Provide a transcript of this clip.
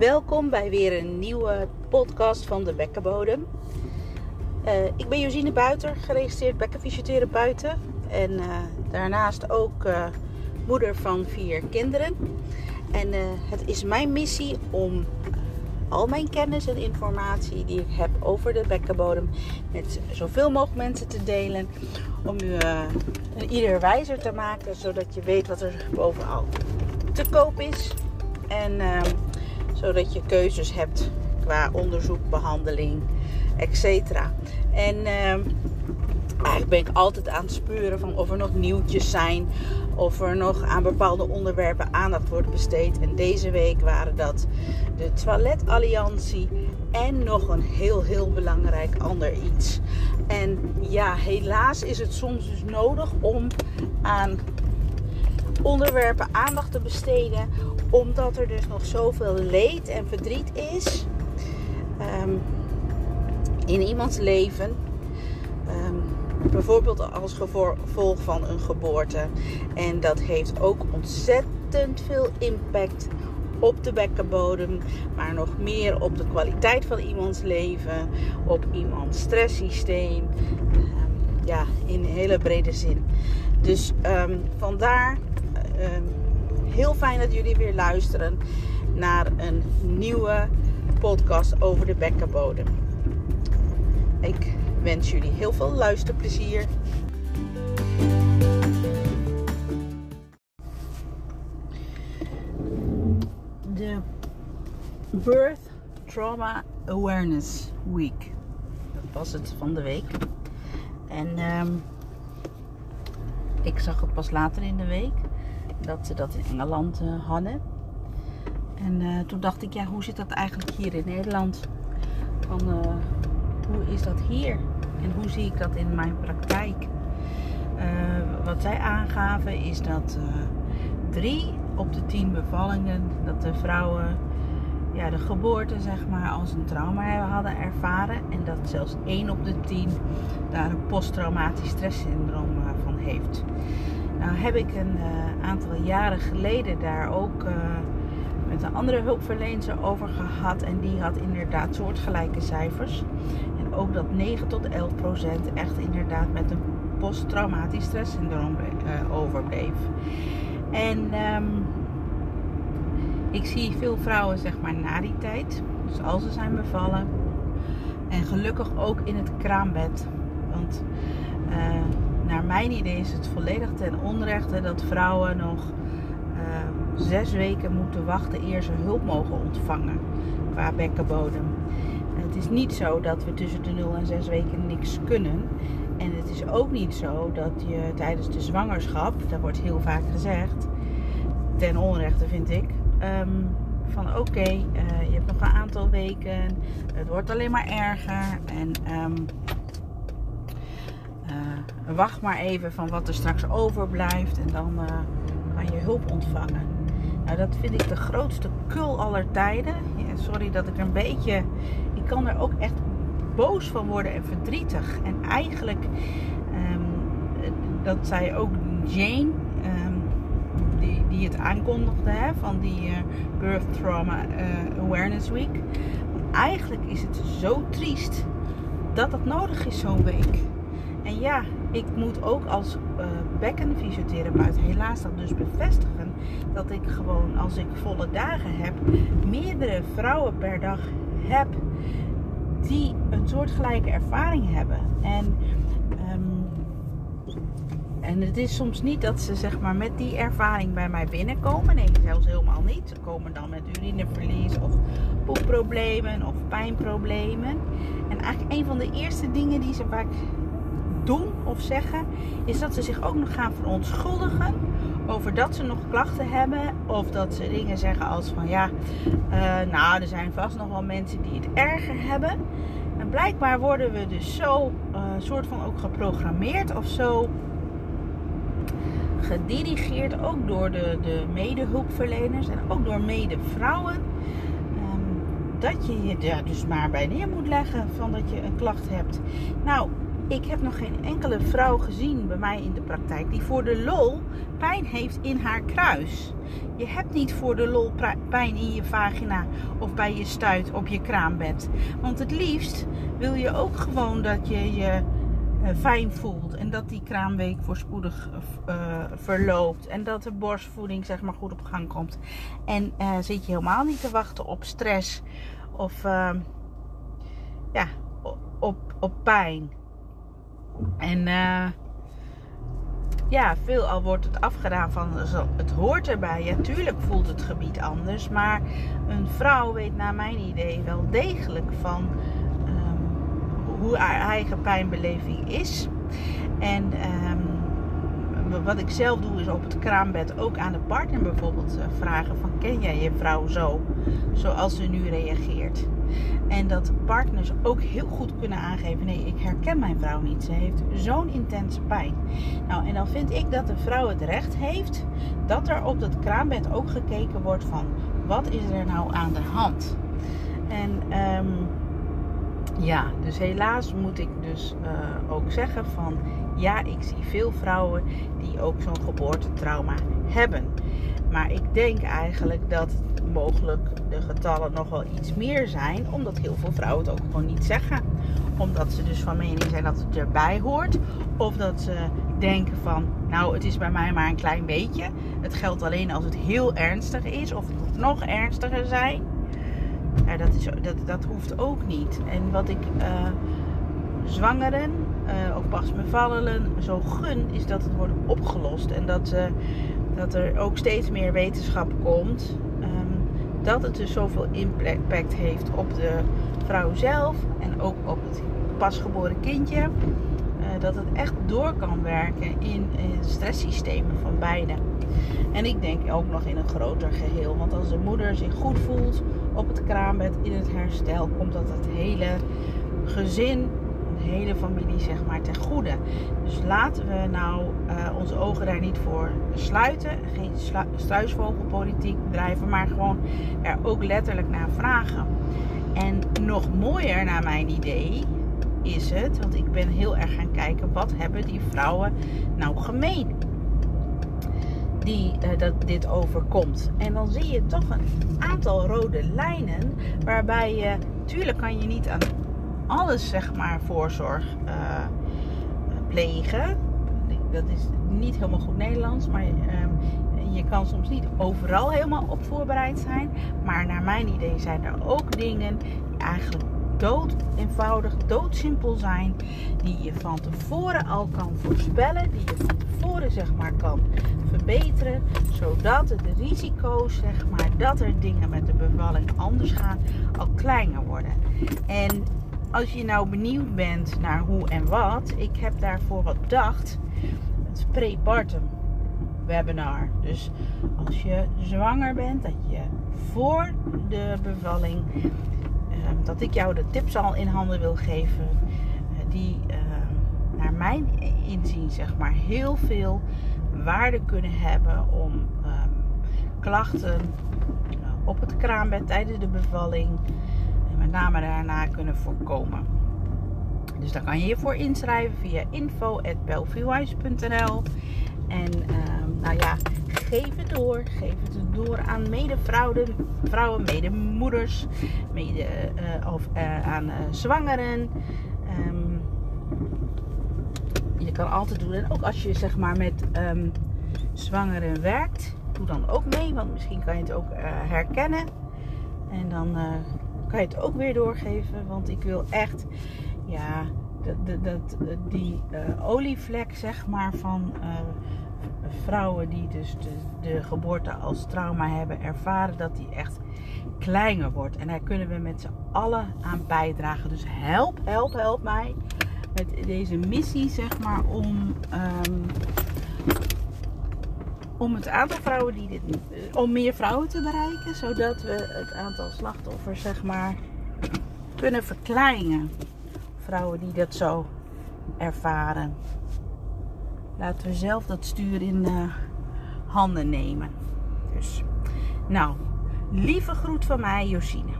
Welkom bij weer een nieuwe podcast van de Bekkenbodem. Uh, ik ben Josine Buiter, geregistreerd bekkenfysiotherapeuten. En uh, daarnaast ook uh, moeder van vier kinderen. En het is mijn missie om al mijn kennis en informatie die ik heb over de bekkenbodem met zoveel mogelijk mensen te delen. Om u ieder wijzer te maken, zodat je weet wat er bovenal te koop is. En ehm, zodat je keuzes hebt qua onderzoek, behandeling, etc. En uh, eigenlijk ben ik altijd aan het speuren van of er nog nieuwtjes zijn. Of er nog aan bepaalde onderwerpen aandacht wordt besteed. En deze week waren dat de Toiletalliantie en nog een heel, heel belangrijk ander iets. En ja, helaas is het soms dus nodig om aan onderwerpen aandacht te besteden. Omdat er dus nog zoveel leed en verdriet is um, in iemands leven. Um, bijvoorbeeld als gevolg van een geboorte. En dat heeft ook ontzettend veel impact op de bekkenbodem, maar nog meer op de kwaliteit van iemands leven, op iemands stresssysteem. Um, ja, in hele brede zin. Dus vandaar Ehm, heel fijn dat jullie weer luisteren naar een nieuwe podcast over de bekkenbodem. Ik wens jullie heel veel luisterplezier. De Birth Trauma Awareness Week. Dat was het van de week. En um, ik zag het pas later in de week dat ze dat in Engeland uh, hadden. En uh, toen dacht ik, ja, hoe zit dat eigenlijk hier in Nederland? Van, uh, hoe is dat hier? En hoe zie ik dat in mijn praktijk? wat zij aangaven is dat drie op de tien bevallingen, dat de vrouwen ja, de geboorte zeg maar als een trauma hadden ervaren. En dat zelfs één op de tien daar een posttraumatisch stresssyndroom van heeft. Nou heb ik een uh, aantal jaren geleden daar ook uh, met een andere hulpverlener over gehad. En die had inderdaad soortgelijke cijfers. En ook dat 9 tot 11 procent echt inderdaad met een posttraumatisch stresssyndroom uh, overbleef. En um, ik zie veel vrouwen zeg maar na die tijd. Dus als ze zijn bevallen. En gelukkig ook in het kraambed. Want naar mijn idee is het volledig ten onrechte dat vrouwen nog uh, zes weken moeten wachten eer ze hulp mogen ontvangen qua bekkenbodem. het is niet zo dat we tussen de 0 en 6 weken niks kunnen. En het is ook niet zo dat je tijdens de zwangerschap, dat wordt heel vaak gezegd, ten onrechte vind ik, um, van oké, uh, je hebt nog een aantal weken, het wordt alleen maar erger en um, uh, wacht maar even van wat er straks overblijft en dan uh, kan je hulp ontvangen. Nou, dat vind ik de grootste kul aller tijden. Ja, sorry dat ik een beetje. Ik kan er ook echt boos van worden en verdrietig. En eigenlijk, um, dat zei ook Jane, um, die, die het aankondigde hè, van die uh, Birth Trauma Awareness Week. Eigenlijk is het zo triest dat dat nodig is zo'n week. En ja, ik moet ook als uh, bekkenfysiotherapeut helaas dat dus bevestigen. Dat ik gewoon als ik volle dagen heb, meerdere vrouwen per dag heb die een soortgelijke ervaring hebben. En, um, en het is soms niet dat ze zeg maar met die ervaring bij mij binnenkomen. Nee, zelfs helemaal niet. Ze komen dan met urineverlies of poepproblemen of pijnproblemen. En eigenlijk een van de eerste dingen die ze vaak of zeggen, is dat ze zich ook nog gaan verontschuldigen over dat ze nog klachten hebben. Of dat ze dingen zeggen als van ja, uh, nou er zijn vast nog wel mensen die het erger hebben. En blijkbaar worden we dus zo uh, soort van ook geprogrammeerd of zo gedirigeerd, ook door de, de medehulpverleners en ook door medevrouwen. Um, dat je je daar dus maar bij neer moet leggen van dat je een klacht hebt. Nou, ik heb nog geen enkele vrouw gezien bij mij in de praktijk die voor de lol pijn heeft in haar kruis. Je hebt niet voor de lol pijn in je vagina of bij je stuit op je kraambed. Want het liefst wil je ook gewoon dat je je eh, fijn voelt. En dat die kraamweek voorspoedig uh, verloopt. En dat de borstvoeding zeg maar goed op gang komt. En uh, zit je helemaal niet te wachten op stress of uh, ja, op, op pijn. En ja, veelal wordt het afgedaan van het hoort erbij. Ja, tuurlijk voelt het gebied anders. Maar een vrouw weet naar mijn idee wel degelijk van hoe haar eigen pijnbeleving is. En um, wat ik zelf doe is op het kraambed ook aan de partner bijvoorbeeld eh, vragen van ken jij je vrouw zo zoals ze nu reageert. En dat partners ook heel goed kunnen aangeven nee ik herken mijn vrouw niet. Ze heeft zo'n intense pijn. Nou en dan vind ik dat de vrouw het recht heeft dat er op dat kraambed ook gekeken wordt van wat is er nou aan de hand. En um, ja, dus helaas moet ik dus uh, ook zeggen van ja, ik zie veel vrouwen die ook zo'n geboortetrauma hebben. Maar ik denk eigenlijk dat mogelijk de getallen nog wel iets meer zijn, omdat heel veel vrouwen het ook gewoon niet zeggen. Omdat ze dus van mening zijn dat het erbij hoort, of dat ze denken van nou, het is bij mij maar een klein beetje. Het geldt alleen als het heel ernstig is, of het moet nog ernstiger zijn. Ja, dat, is, dat, dat hoeft ook niet. En wat ik uh, zwangeren, uh, ook pas zo gun, is dat het wordt opgelost. En dat, uh, dat er ook steeds meer wetenschap komt. Um, dat het dus zoveel impact heeft op de vrouw zelf en ook op het pasgeboren kindje. dat het echt door kan werken in, in stresssystemen van beide. En ik denk ook nog in een groter geheel. Want als de moeder zich goed voelt op het kraambed in het herstel, komt dat het hele gezin, de hele familie zeg maar ten goede. Dus laten we nou uh, onze ogen daar niet voor sluiten. Geen struisvogelpolitiek bedrijven, maar gewoon er ook letterlijk naar vragen. En nog mooier naar mijn idee is het, want ik ben heel erg gaan kijken wat hebben die vrouwen nou gemeen die uh, dat dit overkomt. En dan zie je toch een aantal rode lijnen waarbij je, tuurlijk kan je niet aan alles zeg maar voorzorg uh, plegen. Dat is niet helemaal goed Nederlands, maar uh, je kan soms niet overal helemaal op voorbereid zijn. Maar naar mijn idee zijn er ook dingen die eigenlijk dood eenvoudig, doodsimpel zijn. Die je van tevoren al kan voorspellen. Die je van tevoren zeg maar kan Zodat de risico's zeg maar dat er dingen met de bevalling anders gaan al kleiner worden. En als je nou benieuwd bent naar hoe en wat. Ik heb daarvoor wat bedacht. Het prepartum webinar. Dus als je zwanger bent, dat je voor de bevalling Ehm, dat ik jou de tips al in handen wil geven. Eh, die ehm, naar mijn inzien zeg maar heel veel waarde kunnen hebben om ehm, klachten eh, op het kraambed tijdens de bevalling en met name daarna kunnen voorkomen. Dus daar kan je je inschrijven via info.belviewise.nl En nou ja, geef het door. Geef het door aan medevrouwen, vrouwen, medemoeders, mede, uh, of uh, aan zwangeren. Um, je kan altijd doen. En ook als je zeg maar met um, zwangeren werkt, doe dan ook mee. Want misschien kan je het ook herkennen. En dan kan je het ook weer doorgeven. Want ik wil echt, ja, dat, dat, die olievlek zeg maar van vrouwen die dus de, de, geboorte als trauma hebben ervaren, dat die echt kleiner wordt. En daar kunnen we met z'n allen aan bijdragen. Dus help, help, help mij met deze missie, zeg maar, om, um, om het aantal vrouwen die dit, om meer vrouwen te bereiken, zodat we het aantal slachtoffers, zeg maar, kunnen verkleinen. Vrouwen die dat zo ervaren. Laten we zelf dat stuur in uh, handen nemen. Dus, nou, lieve groet van mij, Josine.